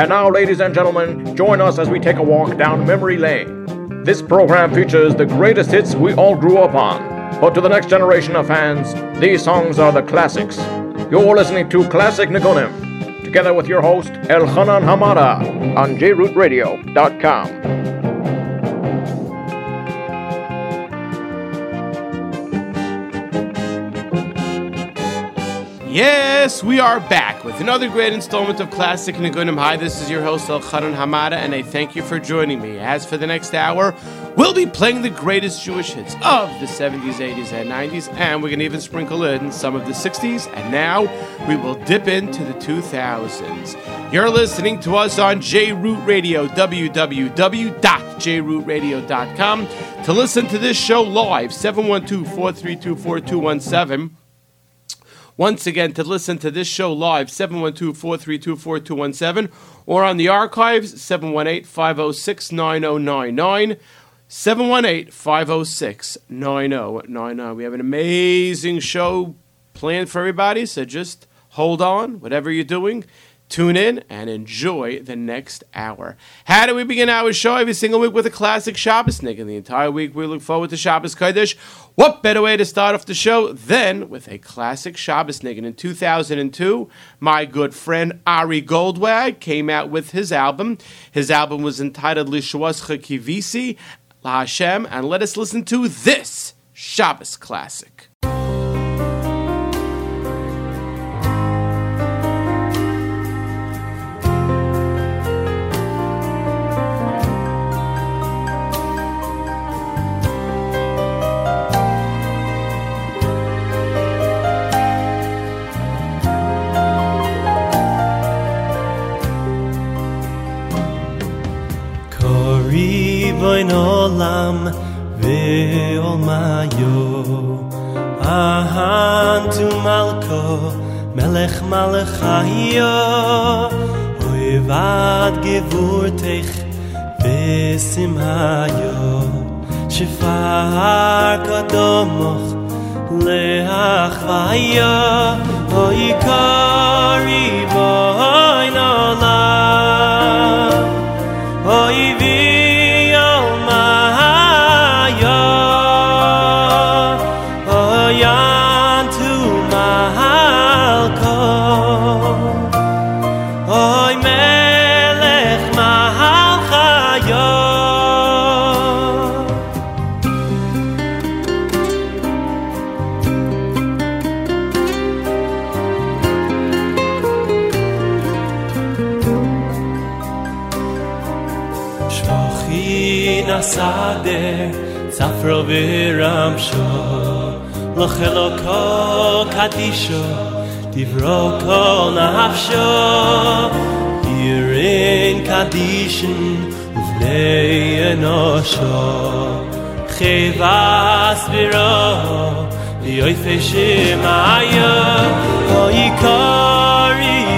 And now, ladies and gentlemen, join us as we take a walk down memory lane. This program features the greatest hits we all grew up on. But to the next generation of fans, these songs are the classics. You're listening to Classic Nigunim, together with your host, Elchanan Hamada, on jrootradio.com. Yes, we are back with another great installment of Classic Nigunim. Hi, this is your host Elchanan Hamada, and I thank you for joining me. As for the next hour, we'll be playing the greatest Jewish hits of the 70s, 80s, and 90s, and we're going to even sprinkle in some of the 60s, and now we will dip into the 2000s. You're listening to us on JRoot Radio, www.jrootradio.com. To listen to this show live, 712 432 4217. Once again, to listen to this show live, 712 432 4217, or on the archives, 718 506 9099. 718 506 9099. We have an amazing show planned for everybody, so just hold on, whatever you're doing. Tune in and enjoy the next hour. How do we begin our show every single week with a classic Shabbos Nick? And the entire week we look forward to Shabbos Kodesh. What better way to start off the show than with a classic Shabbos Niggin? In 2002, my good friend Ari Goldwag came out with his album. His album was entitled Lishuascha Kivisi La Hashem, and let us listen to this Shabbos classic. ayo oy vat gevurt ich bis im ayo shifa kodomoch le ach vayo oy kodomoch viram sho lo khelo ko kadisho divro ko nafsho irin kadishin uvnei enosho khivas viro yoy feshim ayo oy kari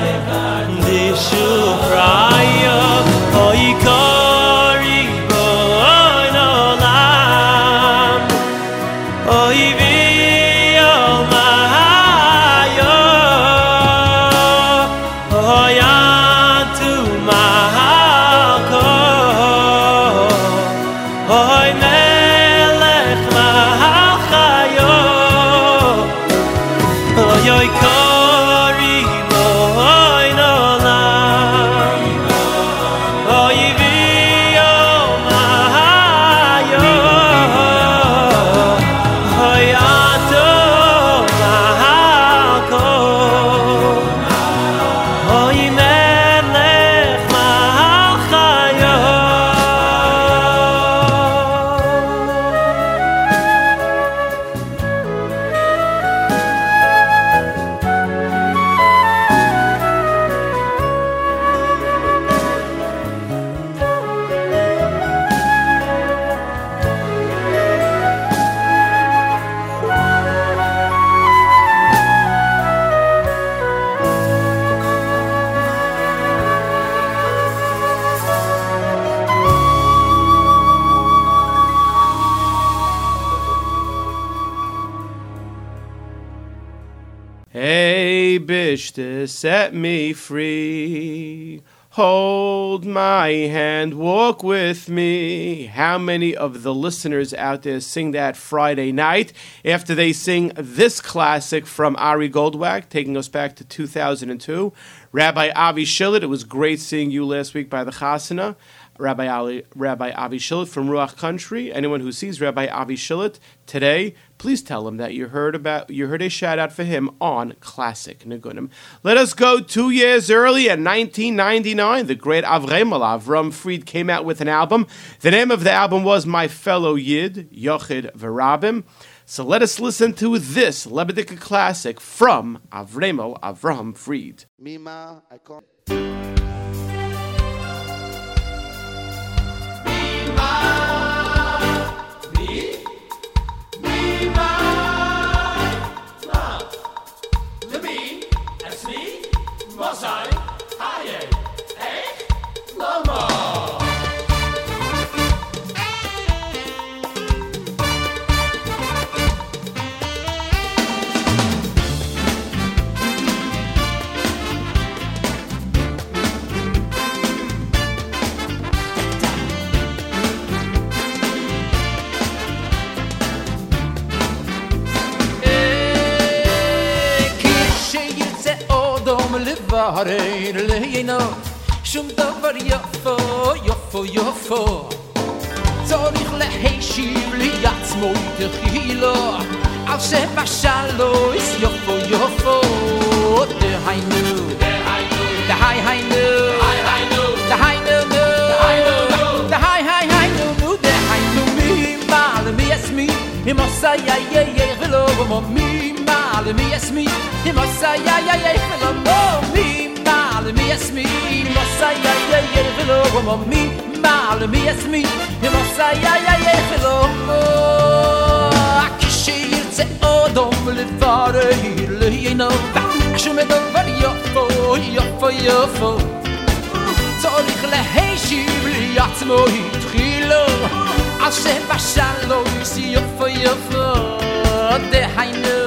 dey vund di shoy kraier oykh free. Hold my hand, walk with me. How many of the listeners out there sing that Friday night after they sing this classic from Ari Goldwag, taking us back to 2002? Rabbi Avi Shillet, it was great seeing you last week by the Chasana. Rabbi, Ali, Rabbi Avi Shillet from Ruach Country. Anyone who sees Rabbi Avi Shillet today, please tell him that you heard about you heard a shout out for him on Classic Nigunim. Let us go two years early in 1999. The great Avremel Avram Fried came out with an album. The name of the album was My Fellow Yid Yochid Verabim. So let us listen to this Lebedika classic from Avremel Avram Fried. Mima, 哎 war er leino schon da war ja fo jo fo jo fo soll ich le hey schibli jetzt moit ich hilo auf se paschalo is jo fo jo fo de hai nu de hai hai nu de hai nu de hai nu de hai hai hai nu de hai mal mi es mi mi mo sa ja ja ja velo mo mi mal mi es mi mi mo ja ja ja יסמין, מוסאי יא יא ולא רוממי, מעל מי יסמין, מוסאי יא יא ולא כשירצה אדום לברר לינוב, שום דבר יפו, יפו יפו, צריך להשיב לעצמו התחילו, אז שבשלום יפו יפו, דהיינו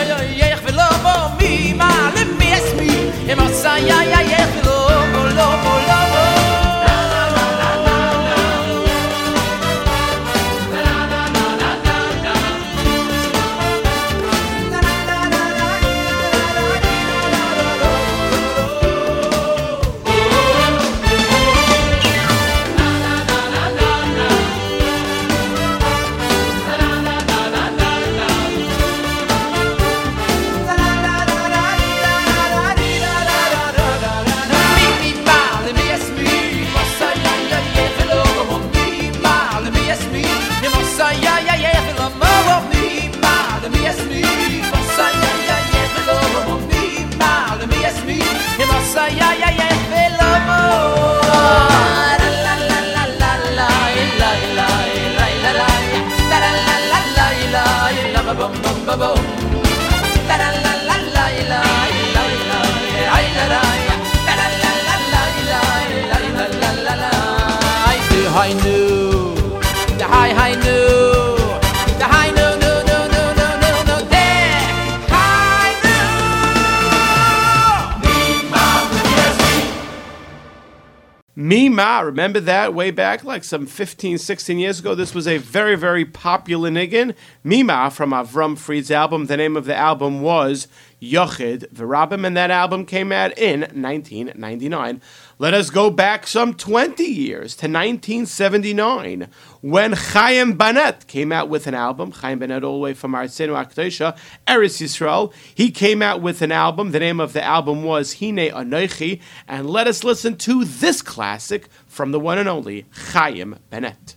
ay ay ay ech velo mo mi ma lepis mi imos ay ay ay ech lo lo new the high the high no no no no no no no new Mima, remember that way back, like some 15, 16 years ago? This was a very, very popular niggin. Mima from Avram Fried's album. The name of the album was Yochid Virabim, and that album came out in 1999. Let us go back some 20 years to 1979 when Chaim Banet came out with an album. Chaim Banet, all the way from Arsenu Akdosha, Eretz Yisrael. He came out with an album. The name of the album was Hine Anoichi. And let us listen to this classic from the one and only Chaim Banet.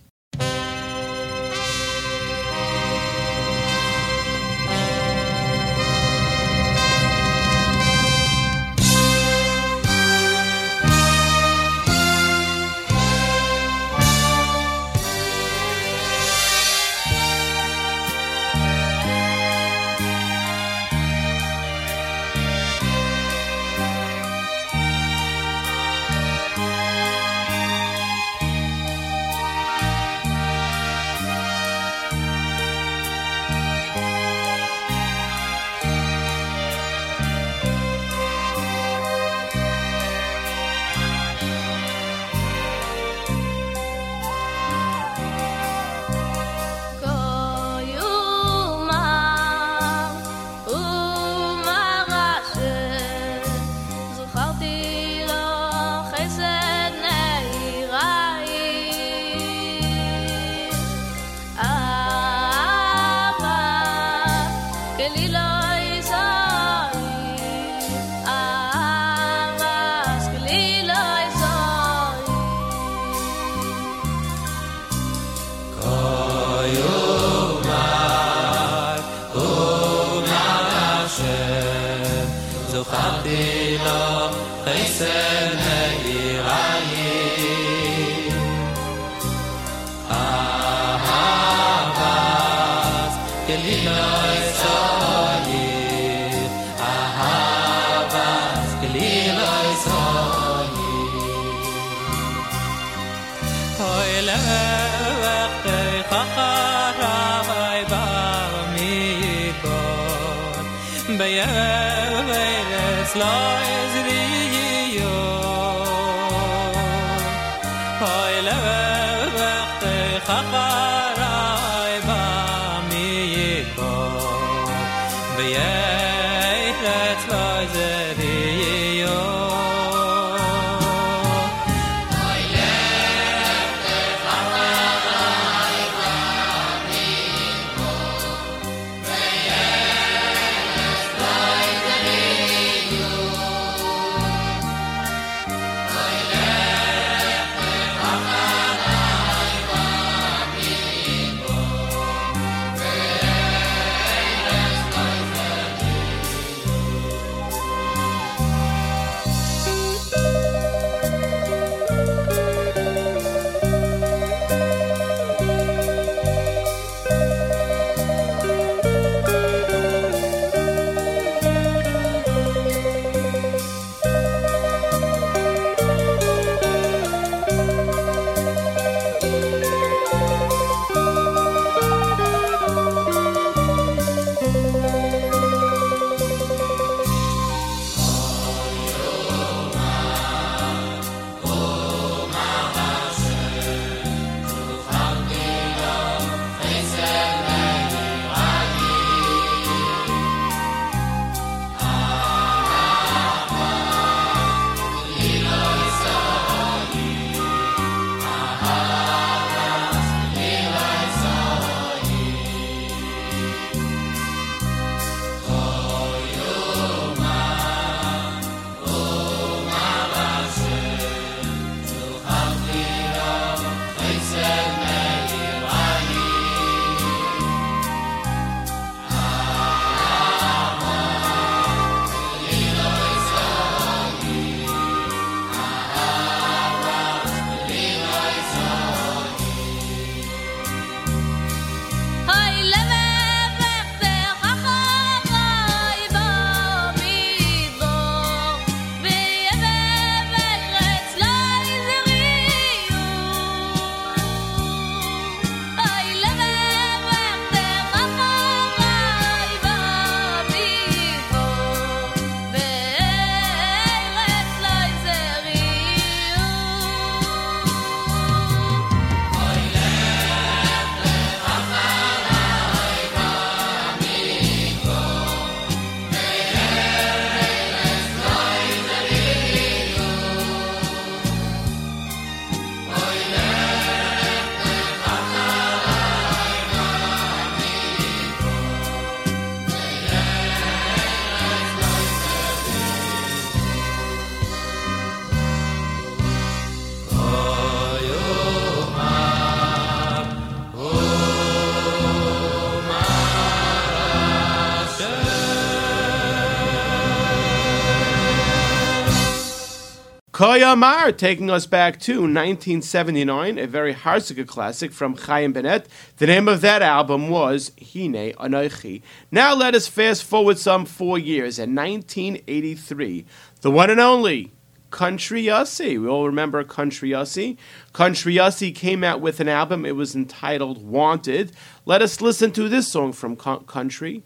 Koyamar, taking us back to 1979, a very Harsika classic from Chaim Banet. The name of that album was Hine Anochi. Now let us fast forward some four years. In 1983, the one and only Country Yossi. We all remember Country Yossi. Country Yossi came out with an album. It was entitled Wanted. Let us listen to this song from Country,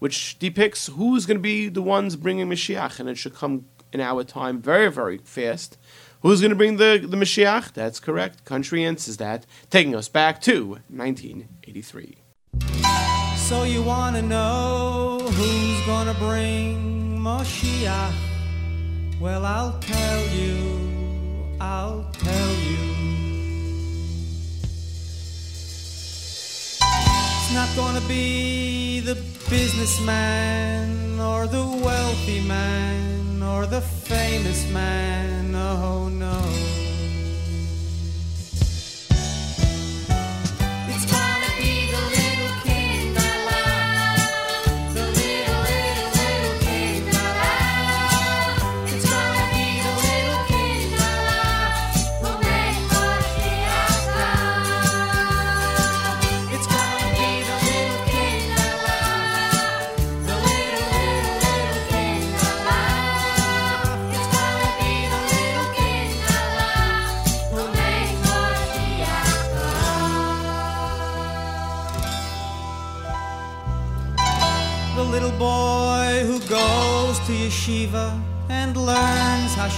which depicts who's going to be the ones bringing Mashiach, and it should come in our time very, very fast. Who's going to bring the, the Mashiach? That's correct. Country answers that, taking us back to 1983. So you want to know who's going to bring Mashiach? Well, I'll tell you, I'll tell you. It's not gonna be the businessman or the wealthy man or the famous man. Oh no.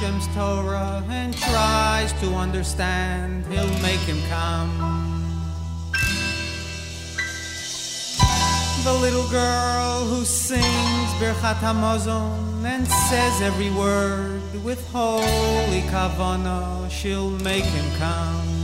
Hashem's Torah and tries to understand, he'll make him come. The little girl who sings Birchat Hamazon and says every word with holy kavanah, she'll make him come.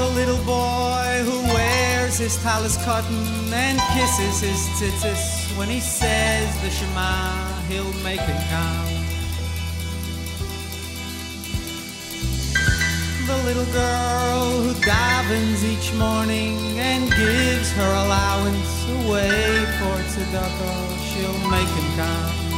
The little boy who wears his talis koton and kisses his tzitzis when he says the Shema, he'll make him come. The little girl who davens each morning and gives her allowance away for tzedakah, she'll make him come.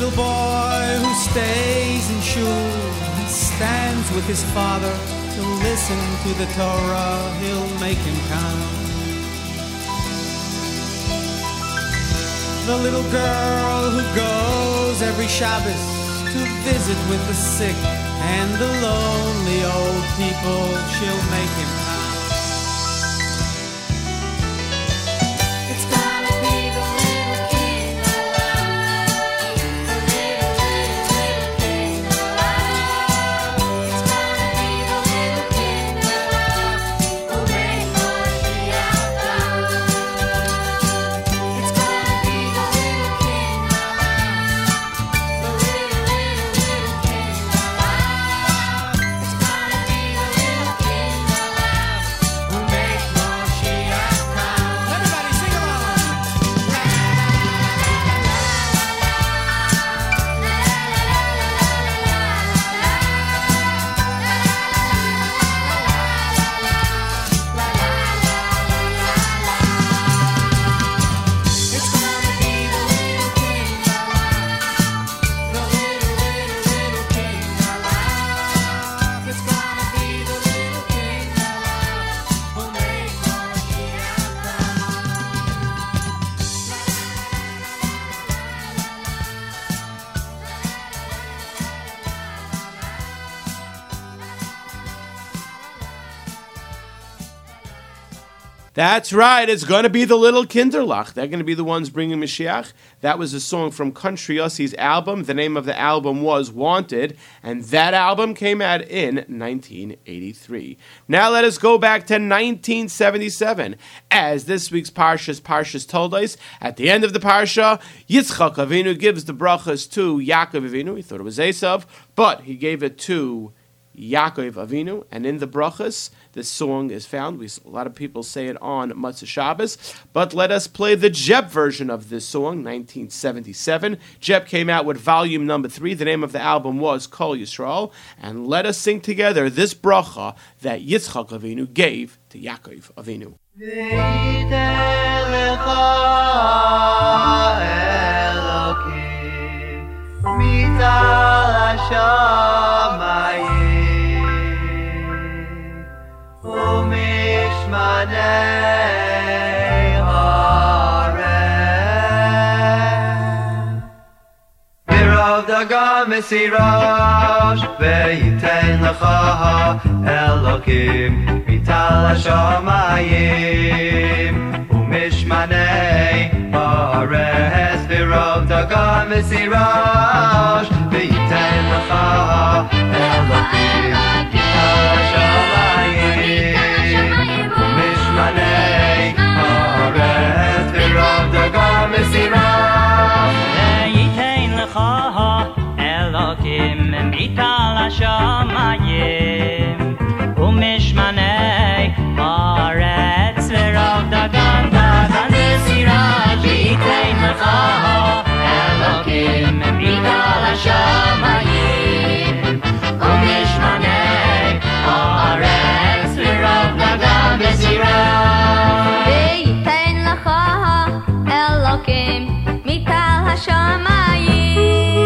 Little boy who stays in shul and stands with his father to listen to the Torah, he'll make him come. The little girl who goes every Shabbos to visit with the sick and the lonely old people, she'll make him come. That's right. It's going to be the little Kinderlach. They're going to be the ones bringing Mashiach. That was a song from Country Yossi's album. The name of the album was Wanted, and that album came out in 1983. Now let us go back to 1977. As this week's Parshas Parshas told us, at the end of the Parsha, Yitzchak Avinu gives the brachas to Yaakov Avinu. He thought it was Esav, but he gave it to Yaakov Avinu, and in the brachas, this song is found. We, a lot of people say it on Motzei Shabbos, but let us play the Jep version of this song, 1977. Jep came out with volume number three. The name of the album was Kol Yisrael, and let us sing together this bracha that Yitzchak Avinu gave to Yaakov Avinu. si raus bey ten der gah el okim vitala shomaym umesh manay for her of the god misirosh bey ten der gah her אלוקים מטל השמיים ומשמני הארץ ורוב דגן דגן וסירת ייתן לך אלוקים מטל השמיים ומשמני הארץ ורוב דגן וסירת וייתן לך אלוקים מטל השמיים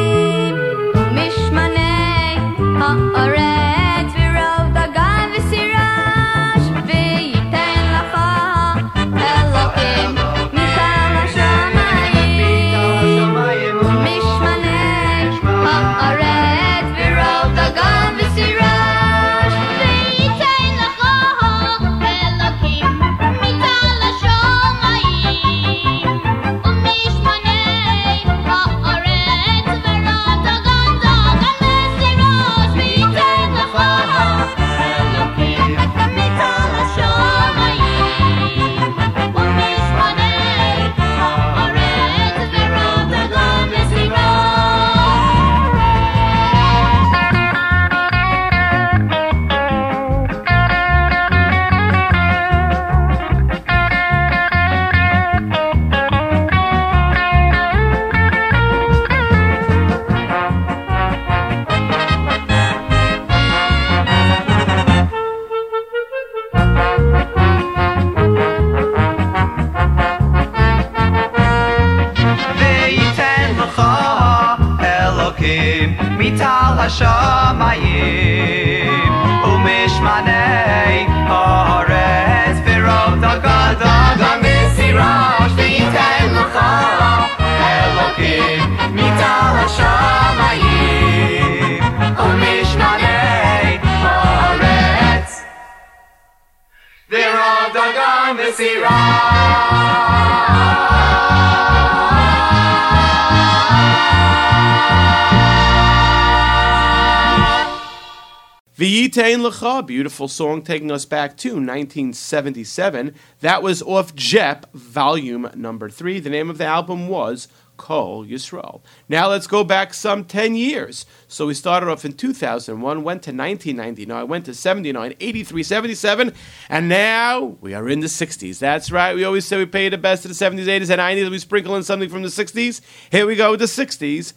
Beautiful song taking us back to 1977. That was off Jep, volume number three. The name of the album was Kol Yisrael. Now let's go back some 10 years. So we started off in 2001, went to 1999, went to 79, 83, 77, and now we are in the 60s. That's right. We always say we pay the best of the 70s, 80s, and 90s. We sprinkle in something from the 60s. Here we go with the 60s.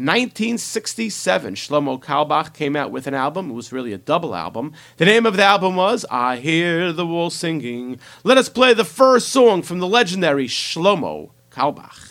1967, Shlomo Carlebach came out with an album. It was really a double album. The name of the album was I Hear the Wolf Singing. Let us play the first song from the legendary Shlomo Carlebach.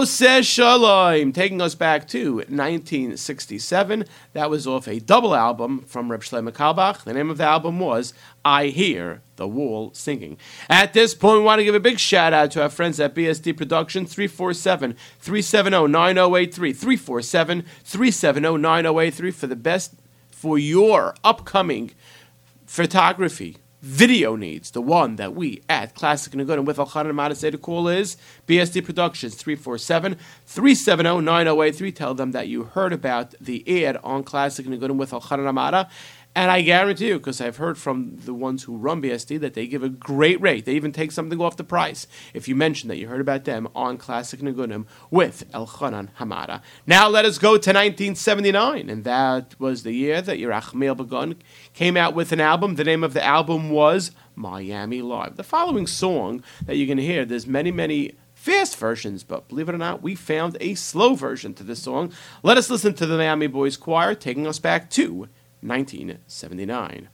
Oseh Shalom, taking us back to 1967. That was off a double album from Reb Shlomo Carlebach. The name of the album was I Hear the Wall Singing. At this point, we want to give a big shout out to our friends at BSD Productions, 347 370 9083. 347 370 9083 for the best for your upcoming photography video needs, the one that we at Classic Nigunim with Al Amada say to call is BSD Productions 347 370 9083. Tell them that you heard about the ad on Classic Nigunim with Al Amada. And I guarantee you, because I've heard from the ones who run BSD, that they give a great rate. They even take something off the price if you mention that you heard about them on Classic Nigunim with El Chanan Hamada. Now let us go to 1979, and that was the year that Yerachmiel Begun came out with an album. The name of the album was Miami Live. The following song that going to hear, there's many, many fast versions, but believe it or not, we found a slow version to this song. Let us listen to the Miami Boys Choir taking us back to 1979.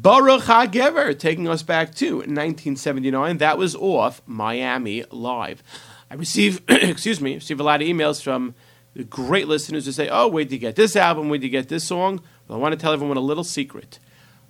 Baruch HaGever, taking us back to 1979. That was off Miami Live. I receive, excuse me, receive a lot of emails from the great listeners who say, "Oh, where'd you get this album? Where'd you get this song?" Well, I want to tell everyone a little secret.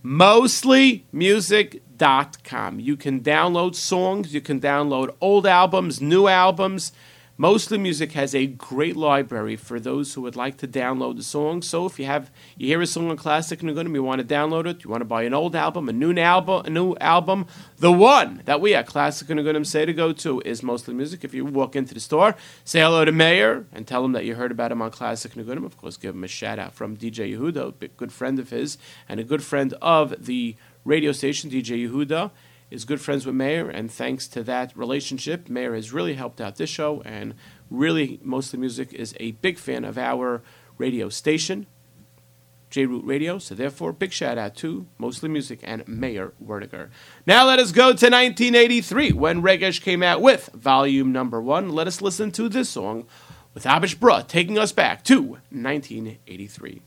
Mostlymusic.com. You can download songs, you can download old albums, new albums. Mostly Music has a great library for those who would like to download the song. So if you have you hear a song on Classic Nigunim, you want to download it, you want to buy an old album, a new album, a new album, the one that we at Classic Nigunim say to go to is Mostly Music. If you walk into the store, say hello to Meir and tell him that you heard about him on Classic Nigunim. Of course, give him a shout out from DJ Yehuda, a good friend of his and a good friend of the radio station, DJ Yehuda is good friends with Meir, and thanks to that relationship, Meir has really helped out this show, and really, Mostly Music is a big fan of our radio station, J Root Radio. So therefore, big shout out to Mostly Music and Meir Werdiger. Now let us go to 1983 when Regesh came out with volume number one. Let us listen to this song with Abish Brodt taking us back to 1983.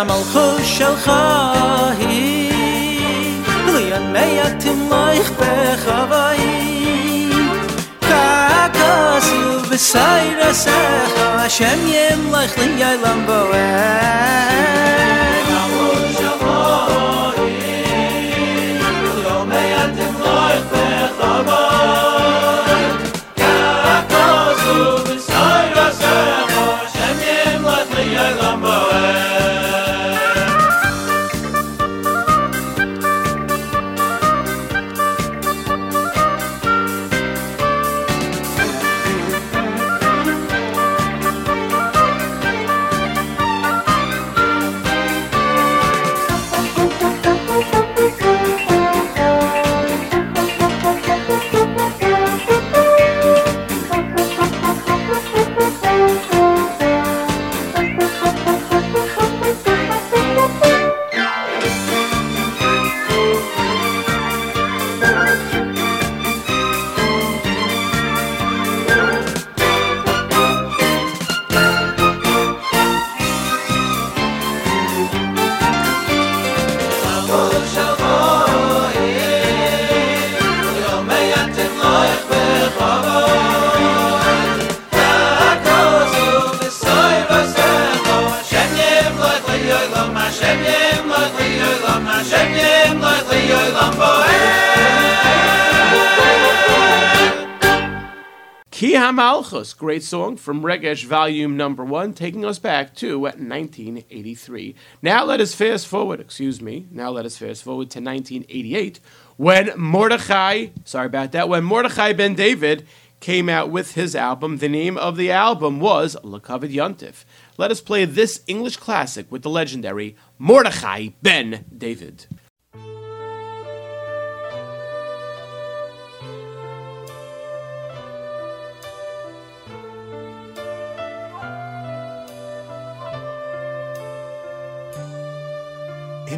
amal khosh al khahi lo yan mayat maykh be khavai kakos u besayra sa khashem yem lakhli yalan Great song from Regesh Volume Number One, taking us back to 1983. Now let us fast forward, excuse me, now let us fast forward to 1988, when Mordechai, sorry about that, when Mordechai ben David came out with his album, the name of the album was Lakavid Yontif. Let us play this English classic with the legendary Mordechai ben David.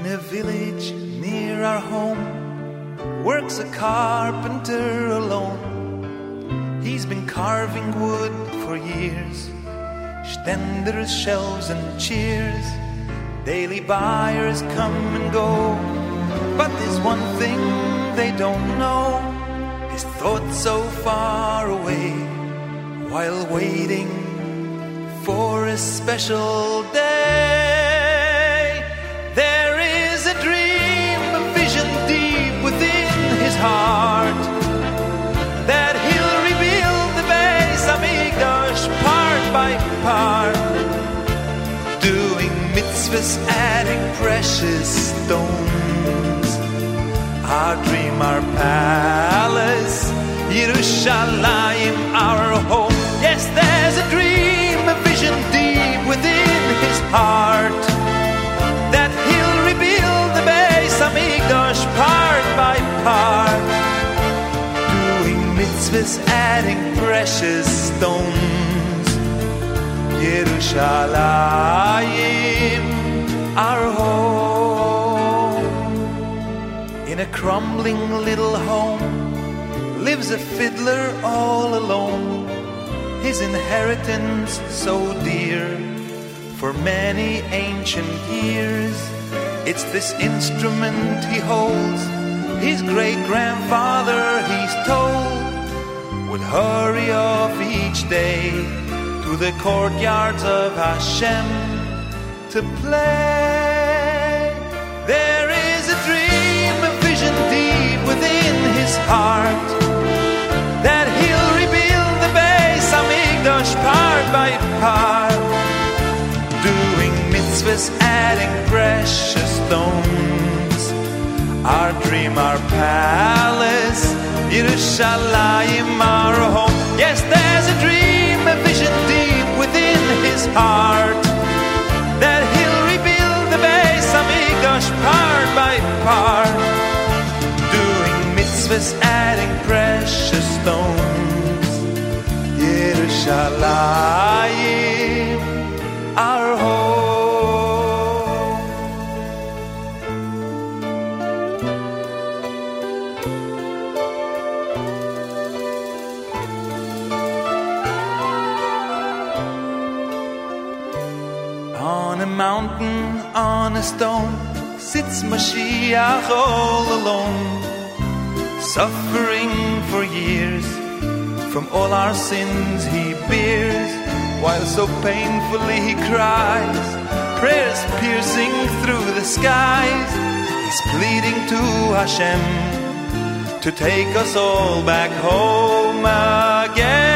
In a village near our home works a carpenter alone. He's been carving wood for years, stenders, shelves, and chairs. Daily buyers come and go, but there's one thing they don't know. His thoughts so far away while waiting for a special day. Adding precious stones. Our dream, our palace, Yerushalayim, our home. Yes, there's a dream, a vision deep within his heart that he'll rebuild the Beis Hamikdash part by part, doing mitzvahs, adding precious stones. Yerushalayim, our home. In a crumbling little home lives a fiddler all alone. His inheritance so dear for many ancient years. It's this instrument he holds. His great grandfather, he's told, would hurry off each day to the courtyards of Hashem to play. There is a dream, a vision deep within his heart that he'll rebuild the Beis Hamikdash part by part doing mitzvahs, adding precious stones. Our dream, our palace, Yerushalayim, our home. Yes, there's a dream, a vision deep within his heart by part, doing mitzvahs, adding precious stones. Yerushalayim, our home. On a mountain, on a stone, sits Mashiach all alone, suffering for years. From all our sins he bears, while so painfully he cries, prayers piercing through the skies. He's pleading to Hashem to take us all back home again.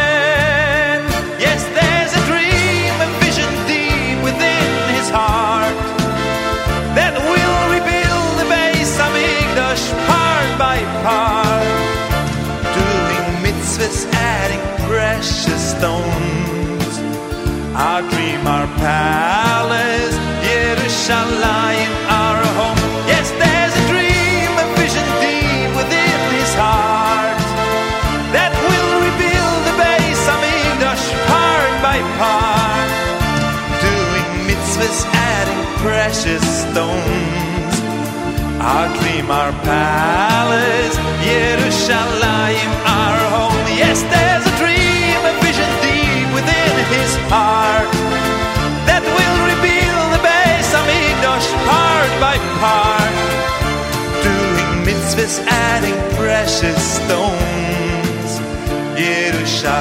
Our dream, our palace, Yerushalayim, our home. Yes, there's a dream, a vision deep within his heart that will rebuild the Beis Hamikdash part by part, doing mitzvahs, adding precious stones. Our dream, our palace, Yerushalayim, our home. Yes, there's mitzvahs, adding precious stones. Yerushalayim,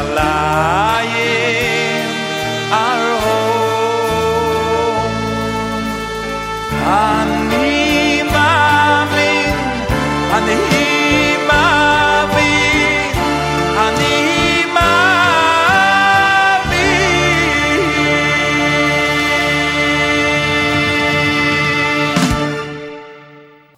our home.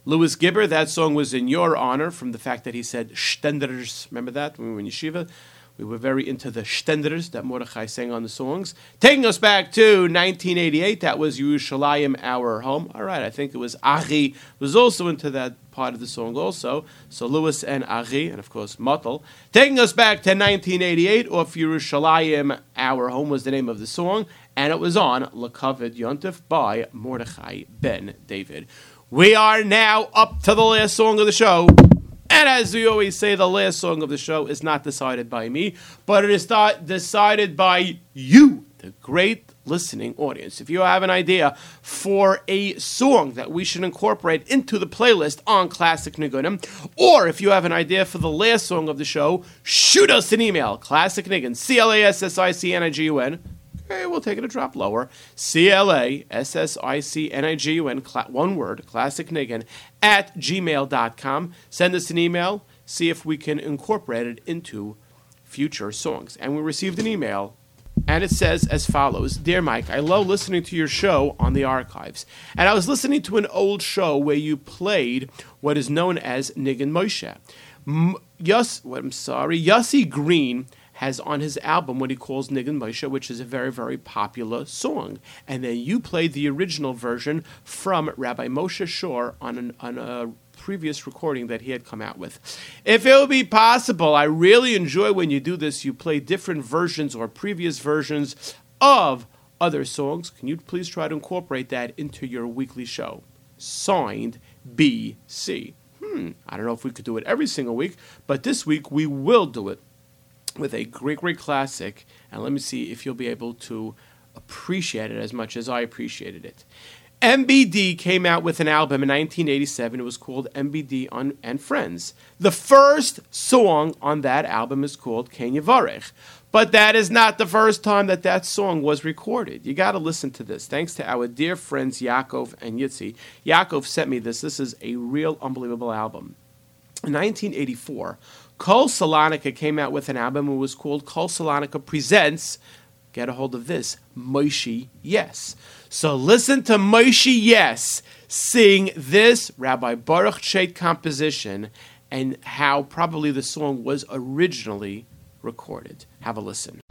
Louis Gibber, that song was in your honor from the fact that he said Stenders. Remember that when we were in yeshiva? We were very into the Stenders that Mordechai sang on the songs. Taking us back to 1988, that was Yerushalayim, Our Home. All right, I think it was Ari was also into that part of the song also. So Louis and Ari, and of course Motel. Taking us back to 1988, off Yerushalayim, Our Home was the name of the song, and it was on Lakavid Yontif by Mordechai Ben David. We are now up to the last song of the show. And as we always say, the last song of the show is not decided by me, but it is th- decided by you, the great listening audience. If you have an idea for a song that we should incorporate into the playlist on Classic Nigunim, or if you have an idea for the last song of the show, shoot us an email, Classic Nigun, Okay, we'll take it a drop lower. C L A S S I C N I G U N, one word, classic Niggin, at gmail.com. Send us an email, see if we can incorporate it into future songs. And we received an email, and it says as follows Dear Mike, I love listening to your show on the archives. And I was listening to an old show where you played what is known as Niggin Moshe. M- Yus, what, I'm sorry, Yossi Green has on his album what he calls Niggin Moshe, which is a very, very popular song. And then you played the original version from Rabbi Moshe Shore on, an, on a previous recording that he had come out with. If it would be possible, I really enjoy when you do this. You play different versions or previous versions of other songs. Can you please try to incorporate that into your weekly show? Signed BC. Hmm, I don't know if we could do it every single week, but this week we will do it with a great, great classic. And let me see if you'll be able to appreciate it as much as I appreciated it. MBD came out with an album in 1987. It was called MBD on, and Friends. The first song on that album is called Kenya Varech. But that is not the first time that that song was recorded. You got to listen to this. Thanks to our dear friends Yaakov and Yitzi. Yaakov sent me this. This is a real unbelievable album. In 1984, Kol Salonica came out with an album. It was called Kol Salonica Presents. Get a hold of this, Moshe Yess. So listen to Moshe Yess sing this Rabbi Baruch Chait composition and how probably the song was originally recorded. Have a listen.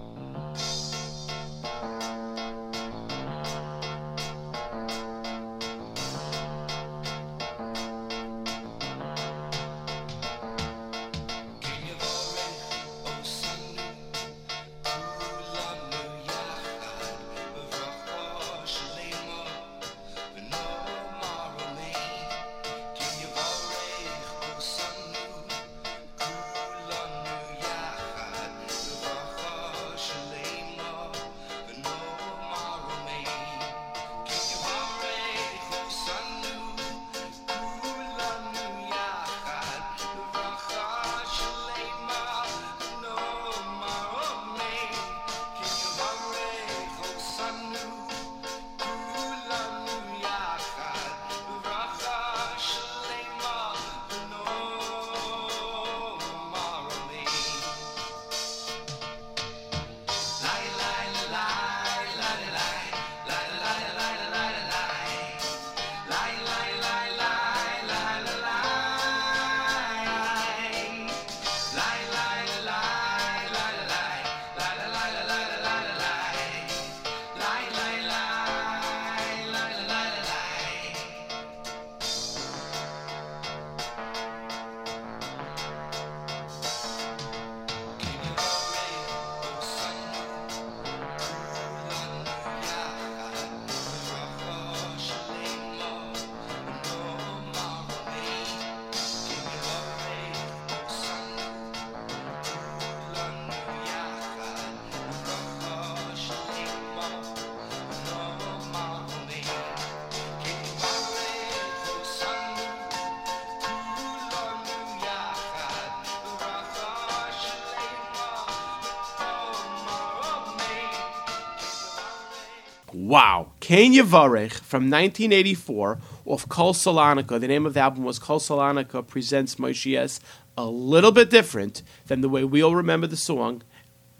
Wow. Kenya Varech from 1984 off Kol Salonica. The name of the album was Kol Salonica Presents Moshe A little bit different than the way we all remember the song,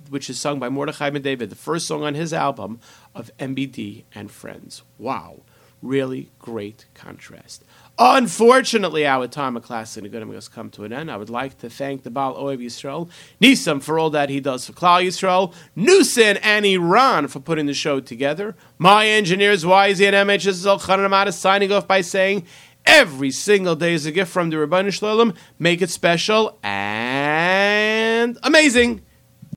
which is sung by Mordechai Ben David, the first song on his album of MBD and Friends. Wow. Really great contrast. Unfortunately, our time of class in good has come to an end. I would like to thank the Baal Oev Yisrael, Nisam for all that he does for Klal Yisrael, Nusin and Iran for putting the show together. My engineers, YZ and MHS Elchanan Amada, signing off by saying, every single day is a gift from the Rabbanu Shalom. Make it special and amazing.